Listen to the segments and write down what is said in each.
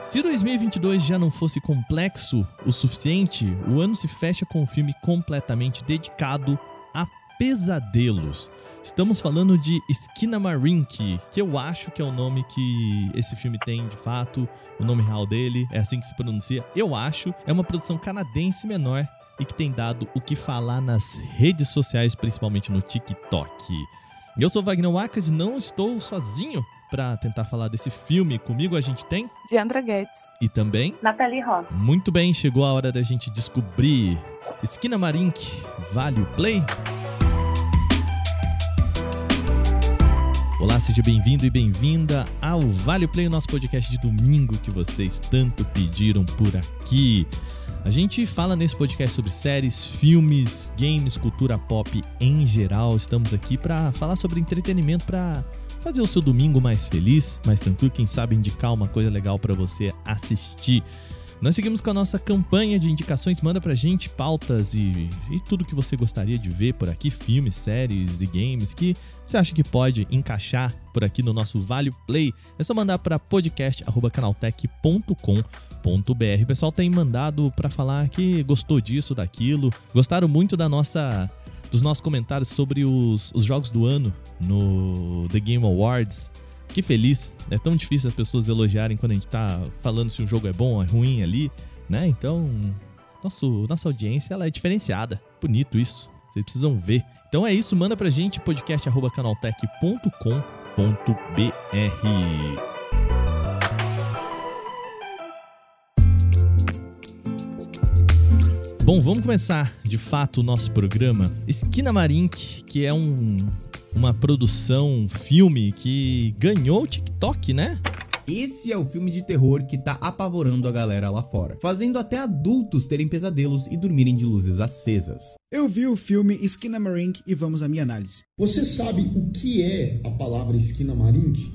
Se 2022 já não fosse complexo o suficiente, o ano se fecha com um filme completamente dedicado a pesadelos. Estamos falando de Skinamarink, que eu acho que é o nome que esse filme tem de fato, o nome real dele, é assim que se pronuncia. Eu acho, é uma produção canadense menor e que tem dado o que falar nas redes sociais, principalmente no TikTok. Eu sou Wagner Wackes, não estou sozinho para tentar falar desse filme. Comigo a gente tem Diandra Guedes e também Nathalie Ross. Muito bem, chegou a hora da gente descobrir. Esquina Marink, vale o play? Olá, seja bem-vindo e bem-vinda ao Vale Play, o nosso podcast de domingo que vocês tanto pediram por aqui. A gente fala nesse podcast sobre séries, filmes, games, cultura pop em geral. Estamos aqui para falar sobre entretenimento para fazer o seu domingo mais feliz, mais tranquilo, quem sabe indicar uma coisa legal para você assistir. Nós seguimos com a nossa campanha de indicações. Manda pra gente pautas e, e tudo que você gostaria de ver por aqui, filmes, séries e games que você acha que pode encaixar por aqui no nosso Vale Play. É só mandar para podcast@canaltech.com.br. O pessoal tem mandado para falar que gostou disso, daquilo, gostaram muito da nossa dos nossos comentários sobre os, os jogos do ano no The Game Awards. Que feliz. É tão difícil as pessoas elogiarem quando a gente tá falando se um jogo é bom ou é ruim ali, né? Então, nosso, nossa audiência ela é diferenciada. Bonito isso. Vocês precisam ver. Então é isso, manda pra gente podcast@canaltech.com.br. Bom, vamos começar de fato o nosso programa. Esquina Marink, que é um, uma produção, um filme que ganhou o TikTok, né? Esse é o filme de terror que tá apavorando a galera lá fora, fazendo até adultos terem pesadelos e dormirem de luzes acesas. Eu vi o filme Skinamarink e vamos à minha análise. Você sabe o que é a palavra Skinamarink?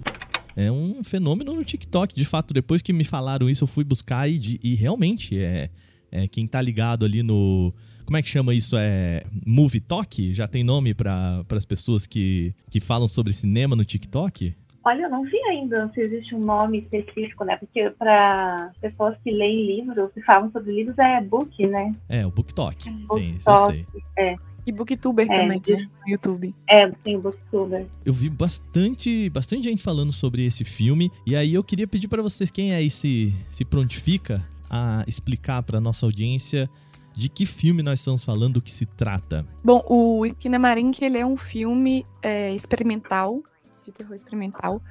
É um fenômeno no TikTok, de fato. Depois que me falaram isso, eu fui buscar e, e realmente é é, quem tá ligado ali no. Como é que chama isso? É Movie Talk? Já tem nome para as pessoas que, que falam sobre cinema no TikTok? Olha, eu não vi ainda se existe um nome específico, né? Porque para pessoas que leem livros, que falam sobre livros, é book, né? É, o Book Talk. Book Tem, isso Talk, eu sei. É, e Booktuber É, também, de- né? No YouTube. é, tem Booktuber. Eu vi bastante, bastante gente falando sobre esse filme. E aí eu queria pedir para vocês, quem aí se, se prontifica a explicar para nossa audiência de que filme nós estamos falando, do que se trata. Bom, o Skinamarink, ele é um filme é, experimental, de terror experimental,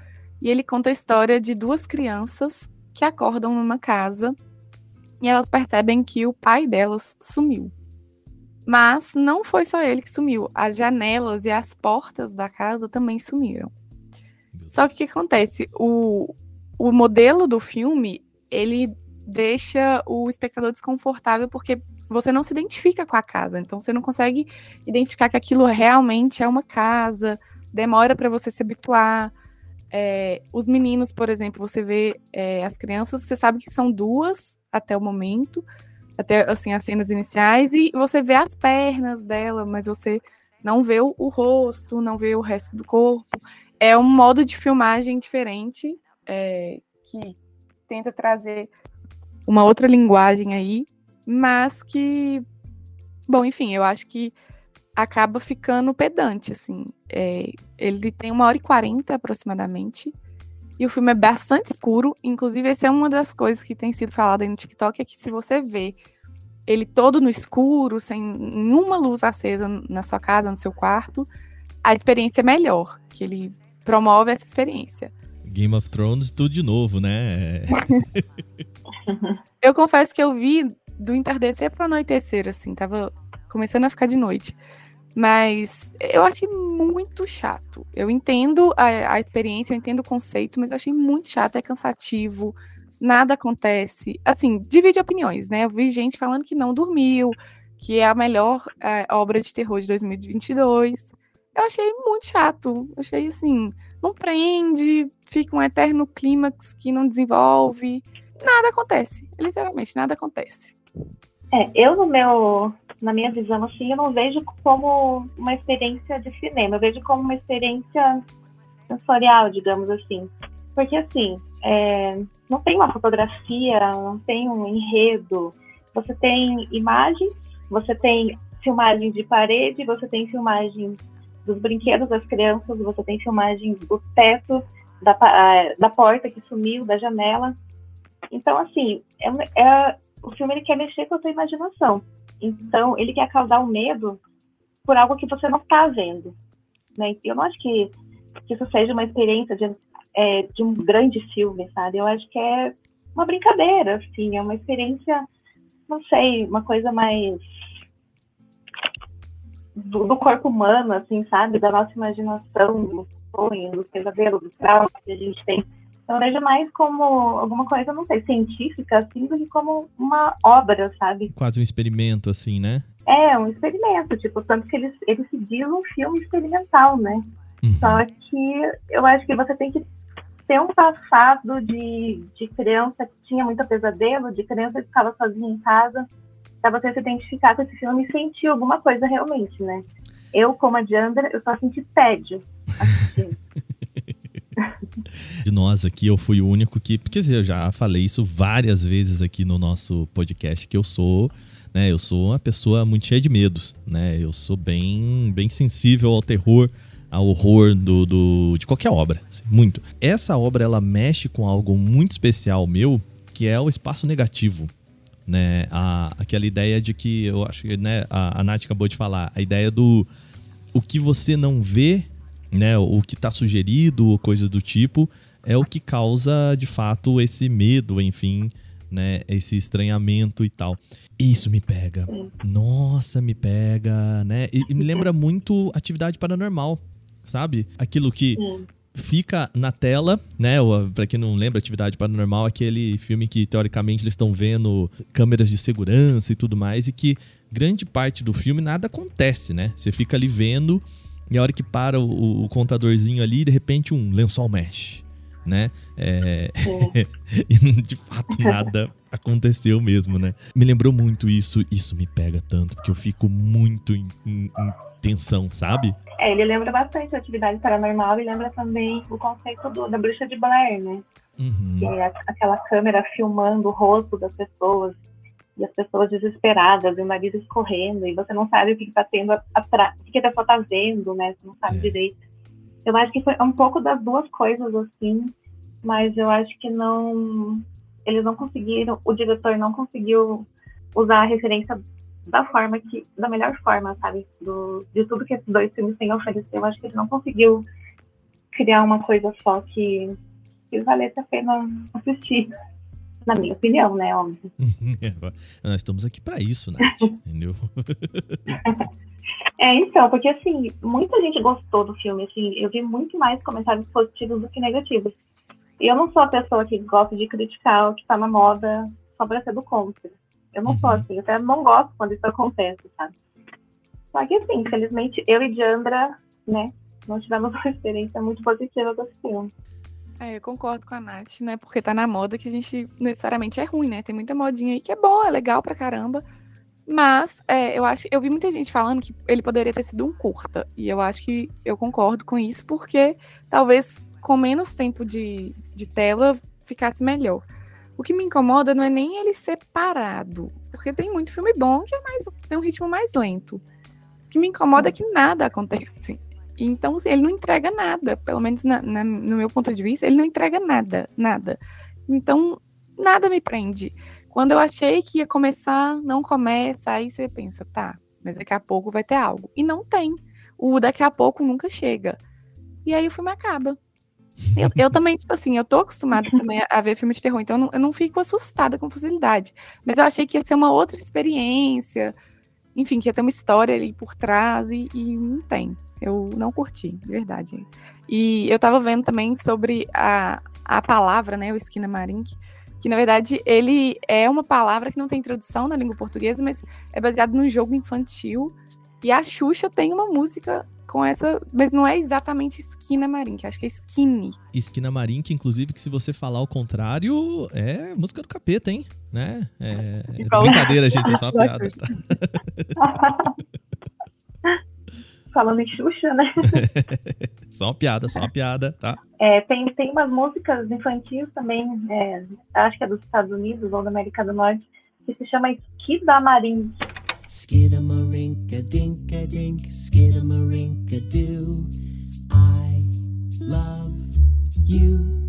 e ele conta a história de duas crianças que acordam numa casa e elas percebem que o pai delas sumiu. Mas não foi só ele que sumiu, as janelas e as portas da casa também sumiram. Só que o que acontece? O, o modelo do filme, ele deixa o espectador desconfortável porque você não se identifica com a casa, então você não consegue identificar que aquilo realmente é uma casa, demora para você se habituar. É, os meninos, por exemplo, você vê é, as crianças, você sabe que são duas até o momento, até assim as cenas iniciais, e você vê as pernas dela, mas você não vê o, o rosto, não vê o resto do corpo. É um modo de filmagem diferente é, que tenta trazer uma outra linguagem aí, mas que, bom, enfim, eu acho que acaba ficando pedante, assim. É, ele tem uma hora e quarenta aproximadamente, e o filme é bastante escuro, inclusive essa é uma das coisas que tem sido falada aí no TikTok, é que se você vê ele todo no escuro, sem nenhuma luz acesa na sua casa, no seu quarto, a experiência é melhor, que ele promove essa experiência. Game of Thrones, tudo de novo, né? Eu confesso que eu vi do entardecer para anoitecer, assim, tava começando a ficar de noite. Mas eu achei muito chato. Eu entendo a, a experiência, eu entendo o conceito, mas eu achei muito chato, é cansativo, nada acontece. Assim, divide opiniões, né? Eu vi gente falando que não dormiu, que é a melhor eh, obra de terror de 2022. Eu achei muito chato. Achei assim, não prende, fica um eterno clímax que não desenvolve. Nada acontece. Literalmente, nada acontece. É, eu no meu, na minha visão, assim, eu não vejo como uma experiência de cinema, eu vejo como uma experiência sensorial, digamos assim. Porque assim, é, não tem uma fotografia, não tem um enredo. Você tem imagens, você tem filmagens de parede, você tem filmagens dos brinquedos das crianças, você tem filmagens do teto, da, da porta que sumiu, da janela. Então, assim, é, é, o filme ele quer mexer com a sua imaginação. Então, ele quer causar o um medo por algo que você não está vendo. Né? Eu não acho que, que isso seja uma experiência de, é, de um grande filme, sabe? Eu acho que é uma brincadeira, assim, é uma experiência, não sei, uma coisa mais do, do corpo humano, assim, sabe? Da nossa imaginação, dos sonhos, dos pesadelos, dos traumas que a gente tem. Então, vejo mais como alguma coisa, não sei, científica, assim, do que como uma obra, sabe? Quase um experimento, assim, né? É, um experimento, tipo, tanto que eles, eles se diz um filme experimental, né? Uhum. Só que eu acho que você tem que ter um passado de, de criança que tinha muito pesadelo, de criança que ficava sozinha em casa, você se identificar com esse filme e sentir alguma coisa realmente, né? Eu, como a Diandra, eu só senti tédio de nós aqui, eu fui o único que. Porque eu já falei isso várias vezes aqui no nosso podcast, que eu sou. Né, eu sou uma pessoa muito cheia de medos, né? Eu sou bem, bem sensível ao terror, ao horror do, do de qualquer obra, assim, muito. Essa obra ela mexe com algo muito especial meu, que é o espaço negativo, né? A, aquela ideia de que eu acho que, né, a, a Nath acabou de falar, a ideia do o que você não vê né, o que está sugerido ou coisas do tipo, é o que causa de fato esse medo, enfim, né, esse estranhamento e tal. Isso me pega. Nossa, me pega, né? E, e me lembra muito atividade paranormal, sabe? Aquilo que fica na tela, né? Para quem não lembra, Atividade Paranormal é aquele filme que teoricamente eles estão vendo câmeras de segurança e tudo mais e que grande parte do filme nada acontece, né? Você fica ali vendo e a hora que para o, o contadorzinho ali, de repente um lençol mexe, né? É... e de fato nada aconteceu mesmo, né? Me lembrou muito isso, isso me pega tanto, porque eu fico muito em, em, em tensão, sabe? É, ele lembra bastante a atividade paranormal e lembra também o conceito do, da bruxa de Blair, né? Uhum. Que é aquela câmera filmando o rosto das pessoas e as pessoas desesperadas, e o marido escorrendo, e você não sabe o que está tendo atrás, o que a pessoa está vendo, né? Você não sabe é. direito. Eu acho que foi um pouco das duas coisas, assim, mas eu acho que não. Eles não conseguiram, o diretor não conseguiu usar a referência da forma que, da melhor forma, sabe? Do, de tudo que esses dois filmes têm a oferecer. Eu acho que ele não conseguiu criar uma coisa só que, que valesse a pena assistir na minha opinião, né? Óbvio. Nós estamos aqui para isso, Nath, entendeu? é, então, porque assim, muita gente gostou do filme, assim, eu vi muito mais comentários positivos do que negativos. E eu não sou a pessoa que gosta de criticar o que está na moda só para ser do contra. Eu não uhum. sou assim, eu até não gosto quando isso acontece, sabe? Só que assim, infelizmente, eu e Diandra, né, não tivemos uma experiência muito positiva com esse filme. É, eu concordo com a Nath, né? Porque tá na moda que a gente necessariamente é ruim, né? Tem muita modinha aí que é boa, é legal pra caramba. Mas é, eu acho, eu vi muita gente falando que ele poderia ter sido um curta. E eu acho que eu concordo com isso, porque talvez com menos tempo de, de tela ficasse melhor. O que me incomoda não é nem ele ser parado, porque tem muito filme bom que é mais, tem um ritmo mais lento. O que me incomoda é que nada acontece. Então, assim, ele não entrega nada, pelo menos na, na, no meu ponto de vista, ele não entrega nada, nada. Então, nada me prende. Quando eu achei que ia começar, não começa, aí você pensa, tá, mas daqui a pouco vai ter algo. E não tem. O daqui a pouco nunca chega. E aí o filme acaba. Eu, eu também, tipo assim, eu tô acostumada também a, ver filme de terror, então eu não, eu não fico assustada com facilidade. Mas eu achei que ia ser uma outra experiência, enfim, que ia ter uma história ali por trás e, e não tem. Eu não curti, de verdade. E eu tava vendo também sobre a, a palavra, né, o esquina marink, que na verdade ele é uma palavra que não tem tradução na língua portuguesa, mas é baseado num jogo infantil. E a Xuxa tem uma música com essa, mas não é exatamente esquina marink, acho que é skinny. Esquina marink, inclusive, que se você falar o contrário, é música do capeta, hein? Né? É, é brincadeira, gente, é só uma piada. Tá? falando em Xuxa, né? só uma piada, só uma piada, tá? É, tem, tem umas músicas infantis também, é, acho que é dos Estados Unidos ou da América do Norte, que se chama Skidamarin. Skidamarinka-dinka-dink, skidamarinka-doo, I love you.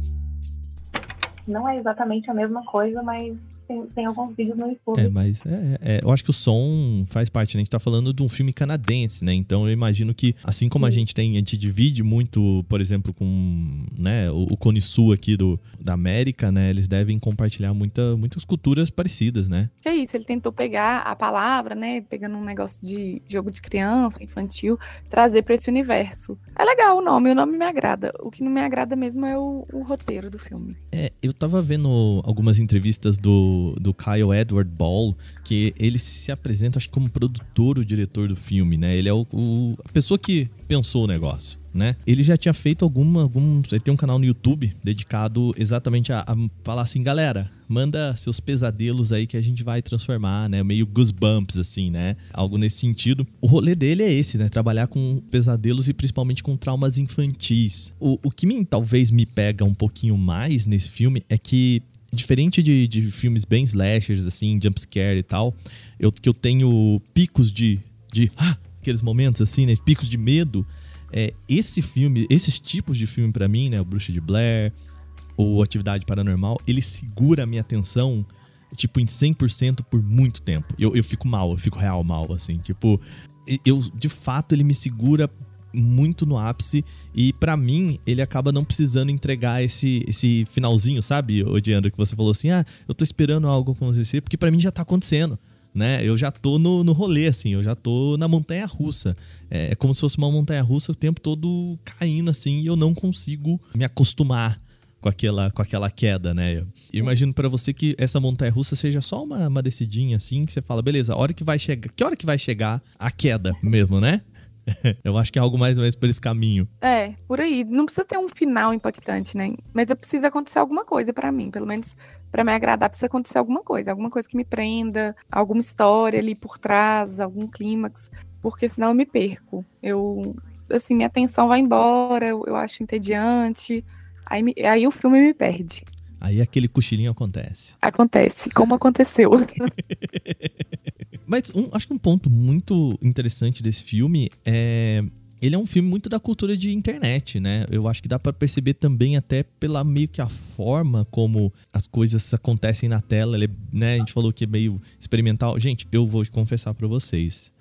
Não é exatamente a mesma coisa, mas tem, tem alguns vídeos no YouTube. É, mas é, é, eu acho que o som faz parte, né? A gente tá falando de um filme canadense, né? Então eu imagino que, assim como a gente tem, a gente divide muito, por exemplo, com né, o, o Cone Sul aqui do, da América, né? Eles devem compartilhar muita, muitas culturas parecidas, né? É isso, ele tentou pegar a palavra, né? Pegando um negócio de jogo de criança, infantil, trazer para esse universo. É legal o nome, o nome me agrada. O que não me agrada mesmo é o, o roteiro do filme. É, eu tava vendo algumas entrevistas do do, Kyle Edward Ball, que ele se apresenta, acho que como produtor ou diretor do filme, né? Ele é o, o, a pessoa que pensou o negócio. Né? Ele já tinha feito alguma. Algum, ele tem um canal no YouTube dedicado exatamente a, a, falar assim, galera, manda seus pesadelos aí que a gente vai transformar, né? Meio goosebumps, assim, né? Algo nesse sentido. O rolê dele é esse, né? Trabalhar com pesadelos e principalmente com traumas infantis. O, o que me, talvez me pega um pouquinho mais nesse filme é que diferente de, de filmes bem slashers, assim, jumpscare e tal, eu, que eu tenho picos de. de ah, aqueles momentos assim, né? Picos de medo. É, esse filme, esses tipos de filme para mim, né? O Bruxa de Blair, ou Atividade Paranormal, ele segura a minha atenção, tipo, em 100% por muito tempo. Eu, eu fico mal, eu fico real mal, assim. Tipo, eu, de fato, ele me segura muito no ápice e para mim ele acaba não precisando entregar esse, esse finalzinho, sabe, Odiando, que você falou assim, ah, eu tô esperando algo acontecer, porque para mim já tá acontecendo. Né? Eu já tô no, no rolê, assim, eu já tô na montanha russa. É, é como se fosse uma montanha russa o tempo todo caindo, assim, e eu não consigo me acostumar com aquela, com aquela queda, né? Eu imagino para você que essa montanha russa seja só uma, uma descidinha, assim, que você fala, beleza, hora que vai chegar. Que hora que vai chegar a queda mesmo, né? eu acho que é algo mais ou menos por esse caminho. É, por aí. Não precisa ter um final impactante, né? Mas precisa acontecer alguma coisa para mim, pelo menos para me agradar, precisa acontecer alguma coisa, alguma coisa que me prenda, alguma história ali por trás, algum clímax, porque senão eu me perco. Eu, assim, minha atenção vai embora, eu, eu acho entediante, aí, me, aí o filme me perde. Aí aquele cochilinho acontece. Acontece, como aconteceu. Mas um, acho que um ponto muito interessante desse filme é ele é um filme muito da cultura de internet, né? Eu acho que dá para perceber também até pela meio que a forma como as coisas acontecem na tela, ele, né? A gente falou que é meio experimental. Gente, eu vou confessar para vocês,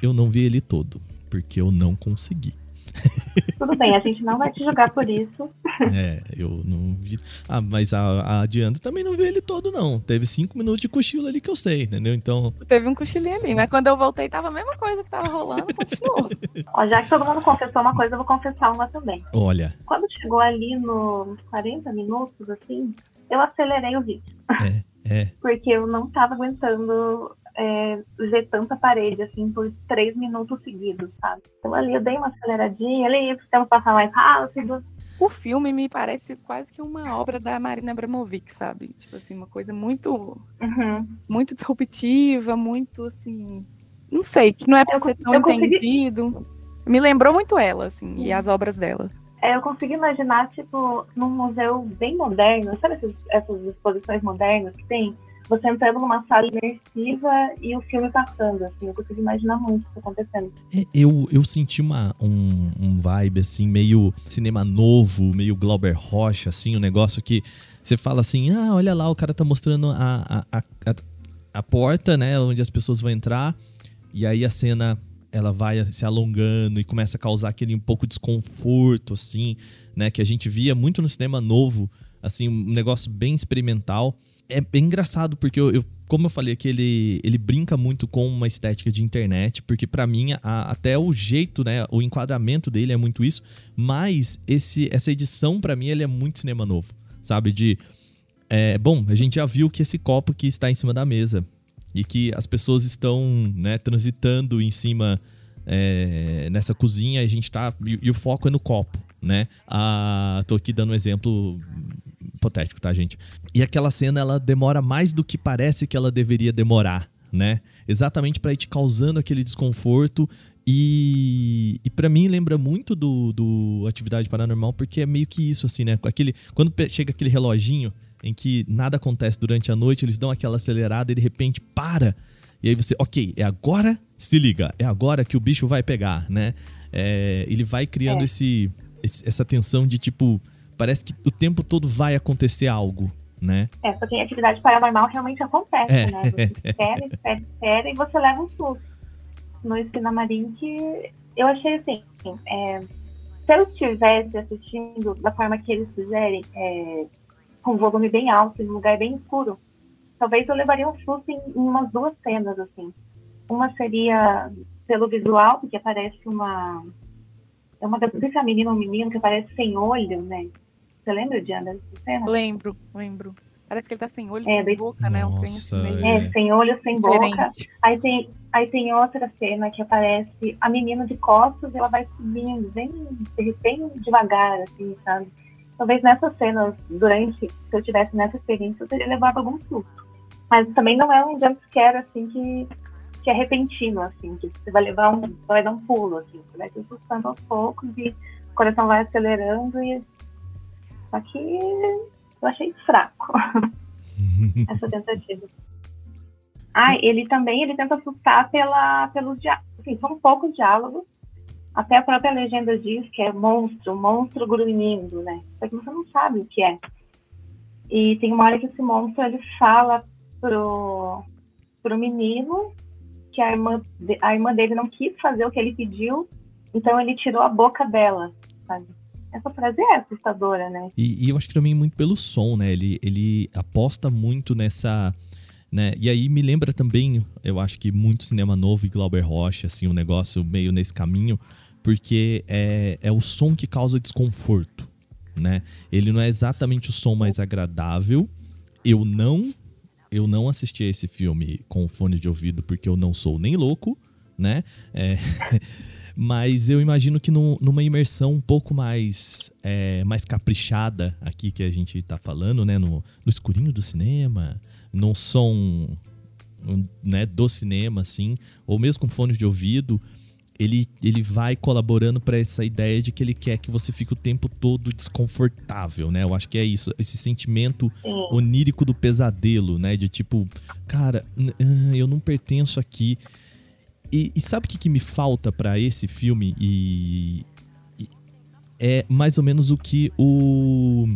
eu não vi ele todo, porque eu não consegui. Tudo bem, a gente não vai te julgar por isso. É, eu não vi. Ah, mas a, a Diana também não viu ele todo, não. Teve cinco minutos de cochilo ali que eu sei, entendeu? Então. Teve um cochilinho ali, mas quando eu voltei tava a mesma coisa que tava rolando, continuou. Ó, já que todo mundo confessou uma coisa, eu vou confessar uma também. Olha. Quando chegou ali nos 40 minutos, assim, eu acelerei o vídeo. É, é. Porque eu não tava aguentando é, ver tanta parede, assim, por três minutos seguidos, sabe? Então ali eu dei uma aceleradinha, ali precisamos passar mais rápido. O filme me parece quase que uma obra da Marina Abramovic, sabe? Tipo assim, uma coisa muito, uhum. muito disruptiva, muito assim, não sei, que não é para ser tão entendido. Consegui... Me lembrou muito ela, assim, e as obras dela. É, eu consigo imaginar, tipo, num museu bem moderno, sabe essas, essas exposições modernas que tem? Você entrando numa sala imersiva e o filme passando, assim, eu consigo imaginar muito isso acontecendo. É, eu, eu senti uma, um, um vibe, assim, meio cinema novo, meio Glauber Rocha, assim, um negócio que você fala assim, ah, olha lá, o cara tá mostrando a, a, a, a porta, né, onde as pessoas vão entrar, e aí a cena ela vai se alongando e começa a causar aquele um pouco de desconforto, assim, né? Que a gente via muito no cinema novo, assim, um negócio bem experimental é engraçado, porque eu, eu, como eu falei que ele, ele brinca muito com uma estética de internet, porque para mim a, até o jeito, né, o enquadramento dele é muito isso, mas esse, essa edição para mim ele é muito cinema novo, sabe? De é, bom, a gente já viu que esse copo que está em cima da mesa e que as pessoas estão, né, transitando em cima é, nessa cozinha, a gente tá e, e o foco é no copo né? Ah, tô aqui dando um exemplo hipotético, tá, gente? E aquela cena ela demora mais do que parece que ela deveria demorar, né? Exatamente para ir te causando aquele desconforto E, e para mim lembra muito do, do Atividade Paranormal, porque é meio que isso, assim, né? Aquele, quando chega aquele reloginho em que nada acontece durante a noite, eles dão aquela acelerada e de repente para. E aí você, ok, é agora, se liga, é agora que o bicho vai pegar, né? É, ele vai criando é. esse, esse, essa tensão de tipo, parece que o tempo todo vai acontecer algo, né? É, só que atividade paranormal realmente acontece, é. né? Você espera, espera, espera e você leva um susto. No Esquinamarim que eu achei assim, é, se eu estivesse assistindo da forma que eles fizerem, é, com volume bem alto, em um lugar bem escuro, talvez eu levaria um susto em, em umas duas cenas, assim. Uma seria pelo visual, porque parece uma. É uma. Não sei se é a menina ou um menino que parece sem olho, né? Você lembra, Diana, dessa cena? Lembro, lembro. Parece que ele tá sem olho, é, sem daí... boca, né? Um Nossa, é. é, sem olho, sem boca. Aí tem, aí tem outra cena que aparece a menina de costas e ela vai subindo, bem, bem devagar, assim, sabe? Talvez nessas cenas, durante, se eu tivesse nessa experiência, eu teria levado algum susto. Mas também não é um jumpscare, assim, que, que é repentino, assim, que você vai levar um, vai dar um pulo, assim, você vai se assustando aos poucos e o coração vai acelerando e só que eu achei fraco essa tentativa. Ah, ele também ele tenta assustar pela, pelos diálogos. Assim, são poucos diálogos. Até a própria legenda diz que é monstro, monstro grunhindo, né? Só que você não sabe o que é. E tem uma hora que esse monstro ele fala pro, pro menino que a irmã, a irmã dele não quis fazer o que ele pediu, então ele tirou a boca dela, sabe? Essa frase é assustadora, né? E, e eu acho que também muito pelo som, né? Ele, ele aposta muito nessa. Né? E aí me lembra também, eu acho que muito cinema novo e Glauber Rocha, assim, um negócio meio nesse caminho, porque é, é o som que causa desconforto, né? Ele não é exatamente o som mais agradável. Eu não eu não assisti a esse filme com fone de ouvido porque eu não sou nem louco, né? É, mas eu imagino que no, numa imersão um pouco mais, é, mais caprichada aqui que a gente tá falando, né? No, no escurinho do cinema, num som né, do cinema, assim, ou mesmo com fone de ouvido, ele, ele vai colaborando para essa ideia de que ele quer que você fique o tempo todo desconfortável, né? Eu acho que é isso, esse sentimento onírico do pesadelo, né? De tipo, cara, ah, eu não pertenço aqui. E, e sabe o que, que me falta para esse filme? E, e, é mais ou menos o que o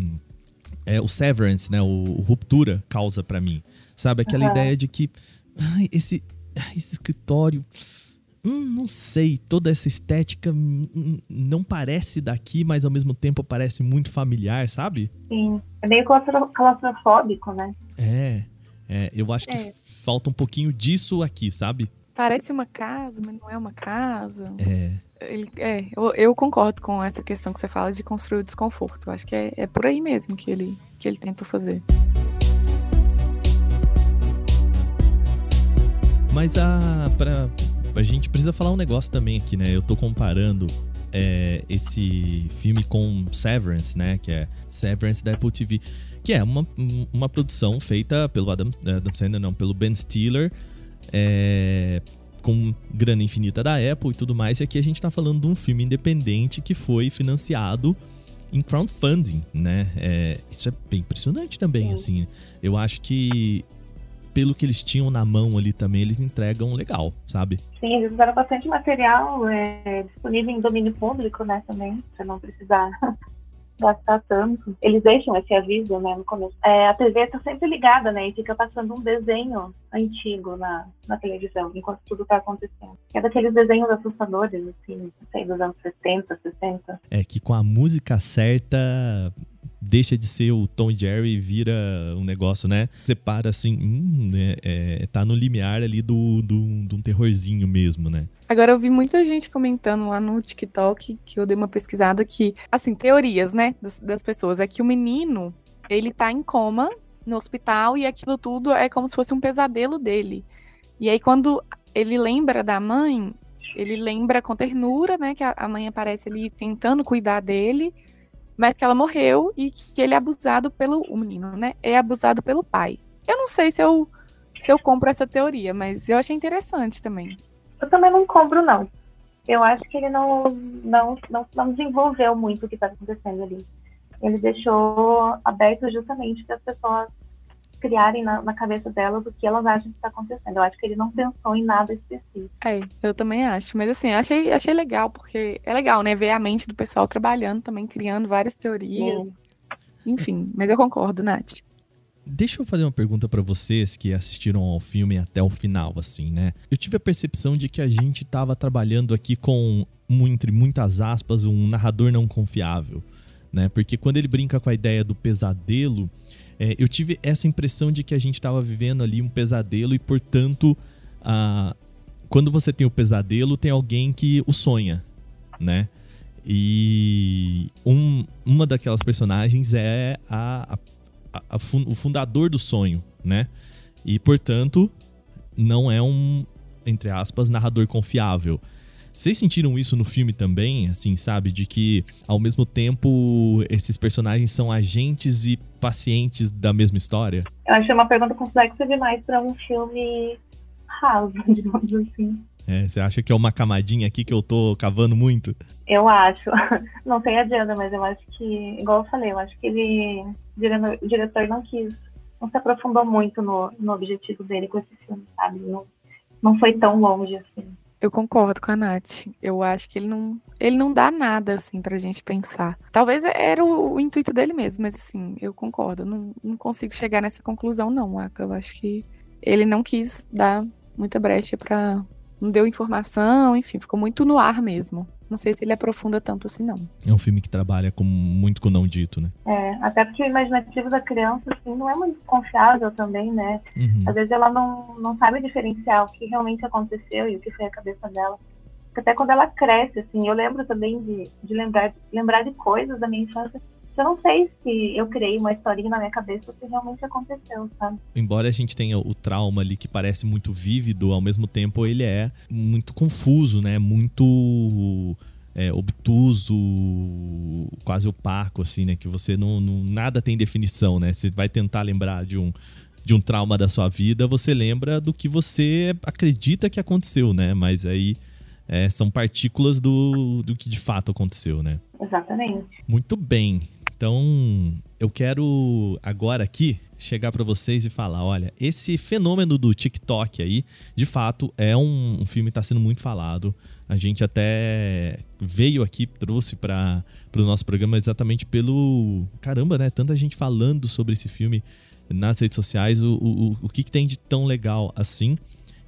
é, o Severance, né? O, o Ruptura causa para mim, sabe? Aquela uhum. ideia de que ai, esse, ai, esse escritório hum, não sei, toda essa estética não parece daqui, mas ao mesmo tempo parece muito familiar, sabe? Sim, é meio claustrofóbico, né? É, é eu acho que é. falta um pouquinho disso aqui, sabe? Parece uma casa, mas não é uma casa. É. Ele, é, eu, eu, concordo com essa questão que você fala de construir o desconforto. Eu acho que é, é por aí mesmo que ele, que ele tentou fazer. Mas a, pra, a gente precisa falar um negócio também aqui, né? Eu tô comparando é, esse filme com Severance, né? Que é Severance da Apple TV. Que é uma, uma produção feita pelo Adam, Adam Sandler, não, pelo Ben Stiller. É, com grana infinita da Apple e tudo mais. E aqui a gente tá falando de um filme independente que foi financiado em crowdfunding, né? É, isso é bem impressionante também, assim. Eu acho que pelo que eles tinham na mão ali também, eles entregam legal, sabe? Sim, eles usaram bastante material é, disponível em domínio público, né, também, pra não precisar gastar tanto. Eles deixam esse aviso, né, no começo. É, a TV tá sempre ligada, né, e fica passando um desenho antigo na, na televisão, enquanto tudo tá acontecendo. É daqueles desenhos assustadores, assim, sei, dos anos 70, 60. É que com a música certa deixa de ser o Tom Jerry e vira um negócio, né? Você para assim, hum, né? É, tá no limiar ali do, do, do um terrorzinho mesmo, né? Agora eu vi muita gente comentando lá no TikTok que eu dei uma pesquisada que, assim, teorias, né, das, das pessoas, é que o menino, ele tá em coma no hospital e aquilo tudo é como se fosse um pesadelo dele. E aí quando ele lembra da mãe, ele lembra com ternura, né, que a mãe aparece ali tentando cuidar dele, mas que ela morreu e que ele é abusado pelo o menino, né? É abusado pelo pai. Eu não sei se eu se eu compro essa teoria, mas eu achei interessante também. Eu também não compro não. eu acho que ele não, não, não, não desenvolveu muito o que está acontecendo ali. Ele deixou aberto justamente para as pessoas criarem na, na, cabeça delas o que elas acham que está acontecendo. Eu acho que ele não pensou em nada específico. É, eu também acho. Mas assim, achei, achei legal, porque é legal, né? Ver a mente do pessoal trabalhando também, criando várias teorias. Sim. Enfim, mas eu concordo, Nath. Deixa eu fazer uma pergunta para vocês que assistiram ao filme até o final, assim, né? Eu tive a percepção de que a gente estava trabalhando aqui com, entre muitas aspas, um narrador não confiável, né? Porque quando ele brinca com a ideia do pesadelo, é, eu tive essa impressão de que a gente estava vivendo ali um pesadelo e, portanto, a, quando você tem o pesadelo, tem alguém que o sonha, né? E um, uma daquelas personagens é a, a, a, o fundador do sonho, né? E, portanto, não é um, entre aspas, narrador confiável. Vocês sentiram isso no filme também, assim, sabe? De que, ao mesmo tempo, esses personagens são agentes e pacientes da mesma história? Eu achei uma pergunta complexa demais para um filme raso, digamos assim. É, você acha que é uma camadinha aqui que eu tô cavando muito? Eu acho. Não sei a Diana, mas eu acho que, igual eu falei, eu acho que ele, o diretor não quis, não se aprofundou muito no, no objetivo dele com esse filme, sabe? Não, não foi tão longe assim. Eu concordo com a Nath. Eu acho que ele não, ele não dá nada, assim, pra gente pensar. Talvez era o, o intuito dele mesmo, mas, assim, eu concordo. Não, não consigo chegar nessa conclusão, não, Aka. Eu acho que ele não quis dar muita brecha pra. Não deu informação, enfim, ficou muito no ar mesmo. Não sei se ele aprofunda tanto assim, não. É um filme que trabalha com, muito com o não dito, né? É, até porque o imaginativo da criança, assim, não é muito confiável também, né? Uhum. Às vezes ela não, não sabe diferenciar o que realmente aconteceu e o que foi a cabeça dela. Até quando ela cresce, assim, eu lembro também de, de lembrar, lembrar de coisas da minha infância eu não sei se eu criei uma historinha na minha cabeça ou se realmente aconteceu, sabe? Embora a gente tenha o trauma ali que parece muito vívido, ao mesmo tempo ele é muito confuso, né? Muito é, obtuso, quase opaco, assim, né? Que você não, não, nada tem definição, né? Você vai tentar lembrar de um de um trauma da sua vida, você lembra do que você acredita que aconteceu, né? Mas aí é, são partículas do, do que de fato aconteceu, né? Exatamente. Muito bem. Então, eu quero agora aqui chegar para vocês e falar, olha, esse fenômeno do TikTok aí, de fato, é um, um filme que está sendo muito falado. A gente até veio aqui, trouxe para o nosso programa exatamente pelo... Caramba, né? Tanta gente falando sobre esse filme nas redes sociais, o, o, o que, que tem de tão legal assim.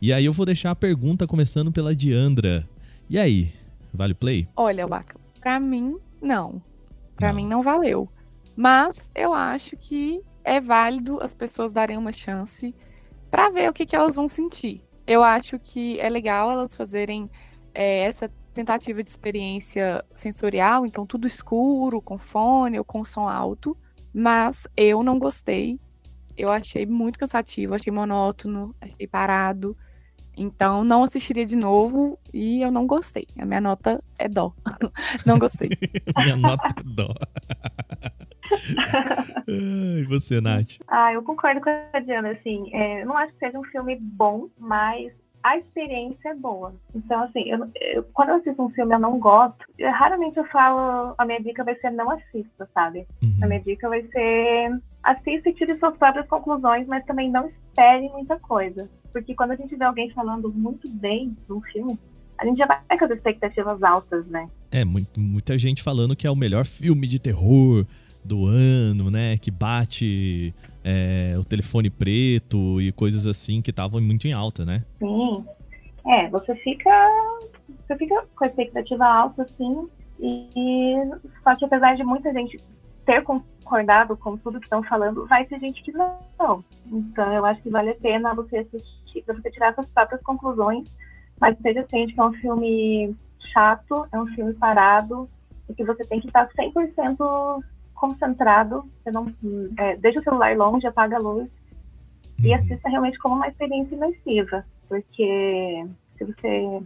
E aí eu vou deixar a pergunta começando pela Diandra. E aí, vale play? Olha, Waka, pra mim, não. Para mim não valeu. Mas eu acho que é válido as pessoas darem uma chance para ver o que, que elas vão sentir. Eu acho que é legal elas fazerem é, essa tentativa de experiência sensorial, então tudo escuro, com fone ou com som alto. Mas eu não gostei. Eu achei muito cansativo, achei monótono, achei parado. Então, não assistiria de novo e eu não gostei. A minha nota é dó. não gostei. minha nota é dó. e você, Nath? Ah, eu concordo com a Diana, assim, é, não acho que seja um filme bom, mas a experiência é boa. Então, assim, eu, eu, quando eu assisto um filme eu não gosto, eu, raramente eu falo, a minha dica vai ser não assista, sabe? Uhum. A minha dica vai ser assista e tire suas próprias conclusões, mas também não espere muita coisa. Porque quando a gente vê alguém falando muito bem de um filme, a gente já vai com as expectativas altas, né? É, muita gente falando que é o melhor filme de terror do ano, né? Que bate é, o telefone preto e coisas assim que estavam muito em alta, né? Sim. É, você fica. Você fica com a expectativa alta, assim, e só que apesar de muita gente ter concordado com tudo que estão falando, vai ter gente que não. Então eu acho que vale a pena você assistir, você tirar suas próprias conclusões, mas seja ciente que é um filme chato, é um filme parado, e que você tem que estar 100% concentrado, você não é, deixa o celular longe, apaga a luz e uhum. assista realmente como uma experiência imersiva, porque se você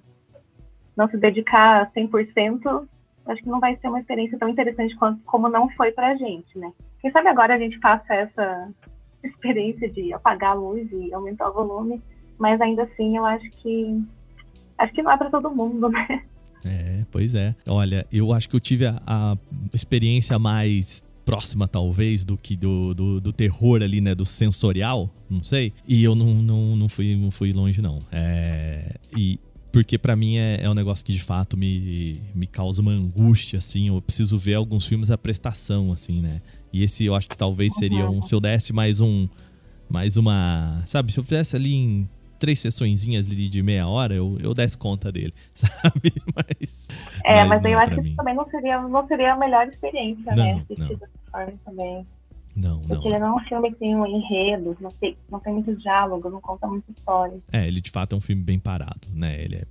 não se dedicar 100%, acho que não vai ser uma experiência tão interessante quanto, como não foi pra gente, né? Quem sabe agora a gente faça essa experiência de apagar a luz e aumentar o volume, mas ainda assim eu acho que acho que não é para todo mundo, né? É, pois é. Olha, eu acho que eu tive a, a experiência mais próxima, talvez, do que do, do, do, terror ali, né? Do sensorial, não sei. E eu não, não, não, fui, não fui longe, não. É, e porque para mim é, é, um negócio que de fato me, me causa uma angústia, assim. Eu preciso ver alguns filmes a prestação, assim, né? E esse eu acho que talvez seria um. Se eu desse mais um. Mais uma. Sabe, se eu fizesse ali em três sessõezinhas ali de meia hora, eu, eu desse conta dele, sabe? Mas. É, mas, mas eu acho que isso também não seria, não seria a melhor experiência, não, né? Assistir dessa forma também. Não, Porque não. ele não é um filme que tem um enredo, não tem, não tem muito diálogo, não conta muita história. É, ele de fato é um filme bem parado, né? Ele é,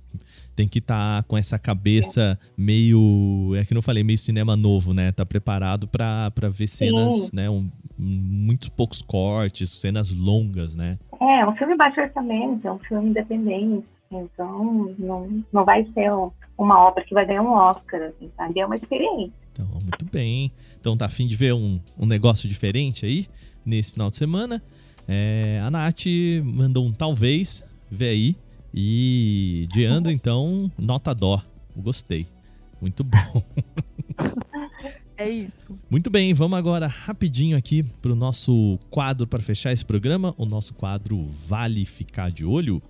tem que estar tá com essa cabeça é. meio. É que não falei, meio cinema novo, né? Tá preparado para ver cenas, Sim. né? Um, muito poucos cortes, cenas longas, né? É, é um filme baixo orçamento, é um filme independente. Então, não, não vai ser uma obra que vai ganhar um Oscar, assim, sabe? É uma experiência. Então, muito bem. Então tá afim de ver um, um negócio diferente aí nesse final de semana. É, a Nath mandou um talvez, vê aí. E de Andra, então, nota dó. Gostei. Muito bom. É isso. Muito bem, vamos agora rapidinho aqui para o nosso quadro para fechar esse programa, o nosso quadro Vale Ficar de Olho.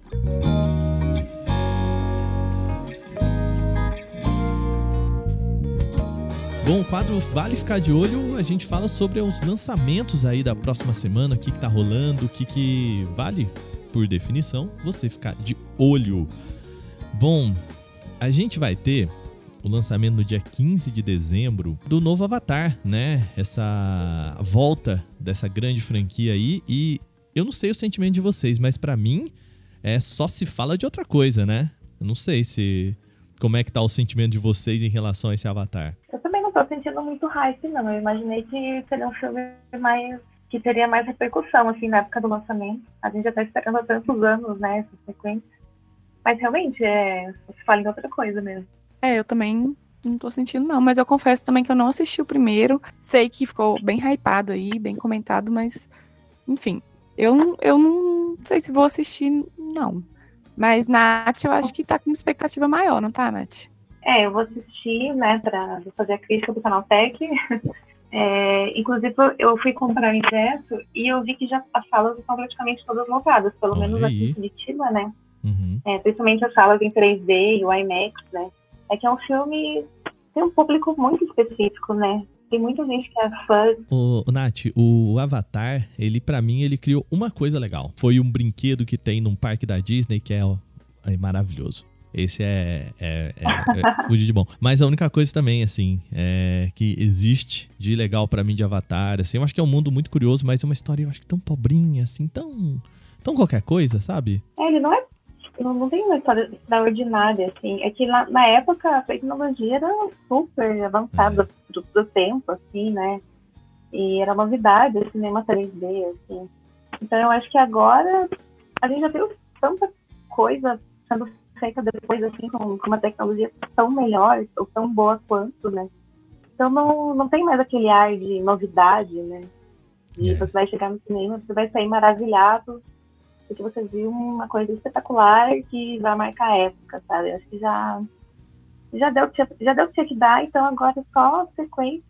Bom, o quadro Vale Ficar de Olho, a gente fala sobre os lançamentos aí da próxima semana, o que, que tá rolando, o que, que vale, por definição, você ficar de olho. Bom, a gente vai ter o lançamento no dia 15 de dezembro do novo Avatar, né? Essa volta dessa grande franquia aí. E eu não sei o sentimento de vocês, mas para mim é só se fala de outra coisa, né? Eu não sei se. Como é que tá o sentimento de vocês em relação a esse Avatar? Tô sentindo muito hype, não. Eu imaginei que seria um filme mais. que teria mais repercussão, assim, na época do lançamento. A gente já tá esperando há tantos anos, né, essa sequência. Mas realmente, é. Se fala em outra coisa mesmo. É, eu também não tô sentindo, não. Mas eu confesso também que eu não assisti o primeiro. Sei que ficou bem hypado aí, bem comentado, mas. Enfim. Eu, eu não sei se vou assistir, não. Mas Nath, eu acho que tá com uma expectativa maior, não tá, Nath? É, eu vou assistir, né, para fazer a crítica do canal Tech. É, inclusive, eu fui comprar o ingresso e eu vi que já as salas estão praticamente todas lotadas, pelo menos aqui em Curitiba, né? Uhum. É, principalmente as salas em 3D e o IMAX, né? É que é um filme tem um público muito específico, né? Tem muita gente que é fã. O, o Nath, o Avatar, ele para mim, ele criou uma coisa legal. Foi um brinquedo que tem num parque da Disney que é, é maravilhoso. Esse é, é, é, é fugir de bom. Mas a única coisa também, assim, é que existe de legal para mim de Avatar, assim, eu acho que é um mundo muito curioso, mas é uma história, eu acho que tão pobrinha, assim, tão, tão qualquer coisa, sabe? É, ele não é não, não tem uma história extraordinária, assim. É que na, na época a tecnologia era super avançada é. do, do, tempo, assim, né? E era novidade o cinema 3D, assim. Então eu acho que agora a gente já viu tanta coisa sendo feita depois, assim, com, com uma tecnologia tão melhor ou tão boa quanto, né? Então não, não tem mais aquele ar de novidade, né? E é. você vai chegar no cinema, você vai sair maravilhado, porque você viu uma coisa espetacular que vai marcar a época, sabe? Acho que já já deu já deu o que tinha que dar, então agora é só sequência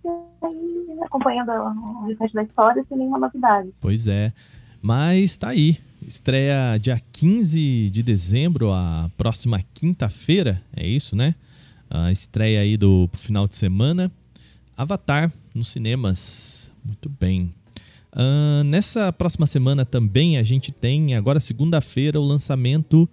e acompanhando o restante da história sem nenhuma novidade. Pois é. Mas tá aí. Estreia dia 15 de dezembro, a próxima quinta-feira, é isso, né? A estreia aí do final de semana. Avatar nos cinemas. Muito bem. Uh, nessa próxima semana também a gente tem, agora segunda-feira, o lançamento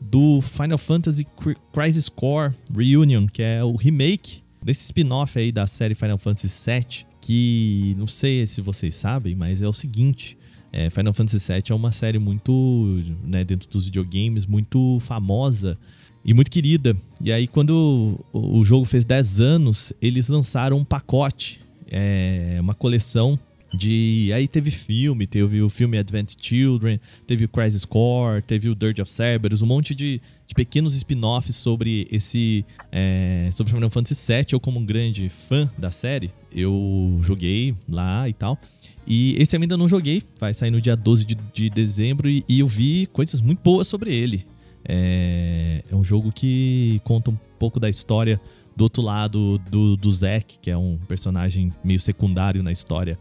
do Final Fantasy Crisis Core Reunion, que é o remake desse spin-off aí da série Final Fantasy VII, que não sei se vocês sabem, mas é o seguinte, é, Final Fantasy VII é uma série muito, né, dentro dos videogames, muito famosa e muito querida. E aí, quando o, jogo fez 10 anos, eles lançaram um pacote, é, uma coleção de. Aí teve filme, teve o filme Advent Children, teve o Crisis Core, teve o Dirge of Cerberus, um monte de, de pequenos spin-offs sobre esse. É, sobre Final Fantasy VII. Eu, como um grande fã da série, eu joguei lá e tal. E esse eu ainda não joguei, vai sair no dia 12 de, de dezembro e, e eu vi coisas muito boas sobre ele. É, é um jogo que conta um pouco da história do outro lado do, do Zack, que é um personagem meio secundário na história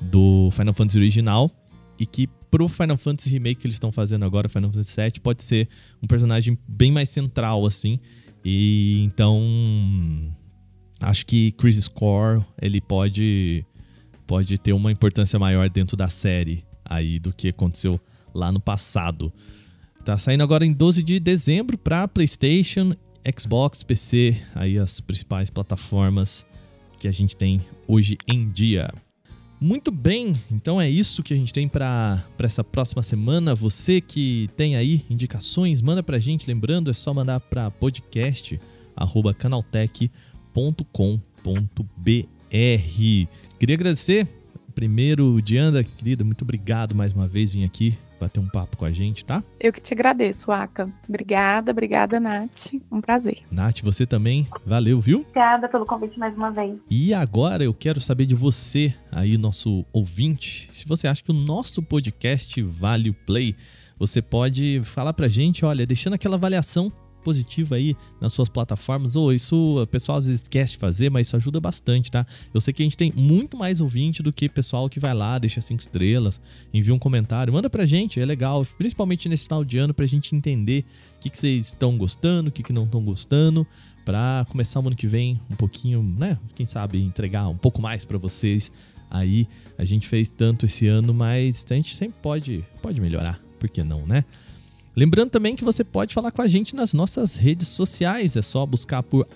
do Final Fantasy original. E que pro Final Fantasy Remake que eles estão fazendo agora, Final Fantasy VII, pode ser um personagem bem mais central, assim. E então. Acho que Chris Score ele pode, pode ter uma importância maior dentro da série aí do que aconteceu lá no passado. Tá saindo agora em 12 de dezembro para PlayStation, Xbox, PC, aí as principais plataformas que a gente tem hoje em dia. Muito bem, então é isso que a gente tem para essa próxima semana. Você que tem aí indicações, manda para a gente. Lembrando, é só mandar para podcast@canaltech.com.br. Queria agradecer primeiro, Dianda, querida, muito obrigado mais uma vez vir aqui bater um papo com a gente, tá? Eu que te agradeço, Aka. Obrigada, obrigada, Nath. Um prazer. Nath, você também. Valeu, viu? Obrigada pelo convite mais uma vez. E agora eu quero saber de você, aí, nosso ouvinte, se você acha que o nosso podcast vale o play. Você pode falar pra gente, olha, deixando aquela avaliação positiva aí nas suas plataformas. Ou oh, isso o pessoal às vezes esquece de fazer, mas isso ajuda bastante, tá? Eu sei que a gente tem muito mais ouvinte do que pessoal que vai lá, deixa cinco estrelas, envia um comentário, manda pra gente, é legal, principalmente nesse final de ano, pra gente entender o que, que vocês estão gostando, o que, que não estão gostando, pra começar o ano que vem um pouquinho, né? Quem sabe entregar um pouco mais para vocês. Aí a gente fez tanto esse ano, mas a gente sempre pode, pode melhorar, por que não, né? Lembrando também que você pode falar com a gente nas nossas redes sociais, é só buscar por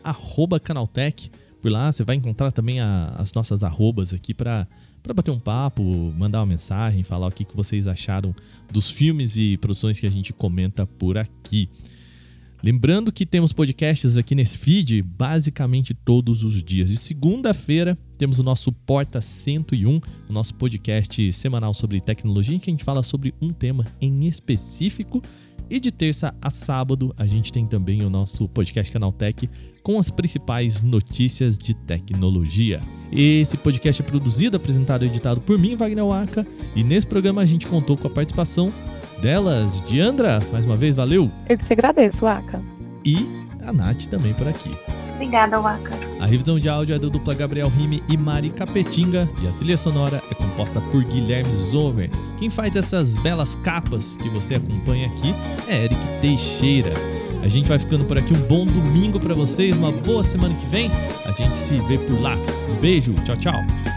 canaltech. Por lá você vai encontrar também a, as nossas arrobas aqui para bater um papo, mandar uma mensagem, falar o que, que vocês acharam dos filmes e produções que a gente comenta por aqui. Lembrando que temos podcasts aqui nesse feed basicamente todos os dias. De segunda-feira temos o nosso Porta 101, o nosso podcast semanal sobre tecnologia, em que a gente fala sobre um tema em específico. E de terça a sábado a gente tem também o nosso podcast Canaltech com as principais notícias de tecnologia. Esse podcast é produzido, apresentado e editado por mim, Wagner Waka, e nesse programa a gente contou com a participação delas, Diandra, mais uma vez, valeu! Eu que te agradeço, Waka. E a Nath também por aqui. Obrigada, Waka. A revisão de áudio é do dupla Gabriel Rime e Mari Capetinga e a trilha sonora é composta por Guilherme Zomer. Quem faz essas belas capas que você acompanha aqui é Eric Teixeira. A gente vai ficando por aqui. Um bom domingo para vocês, uma boa semana que vem. A gente se vê por lá. Um beijo, tchau, tchau.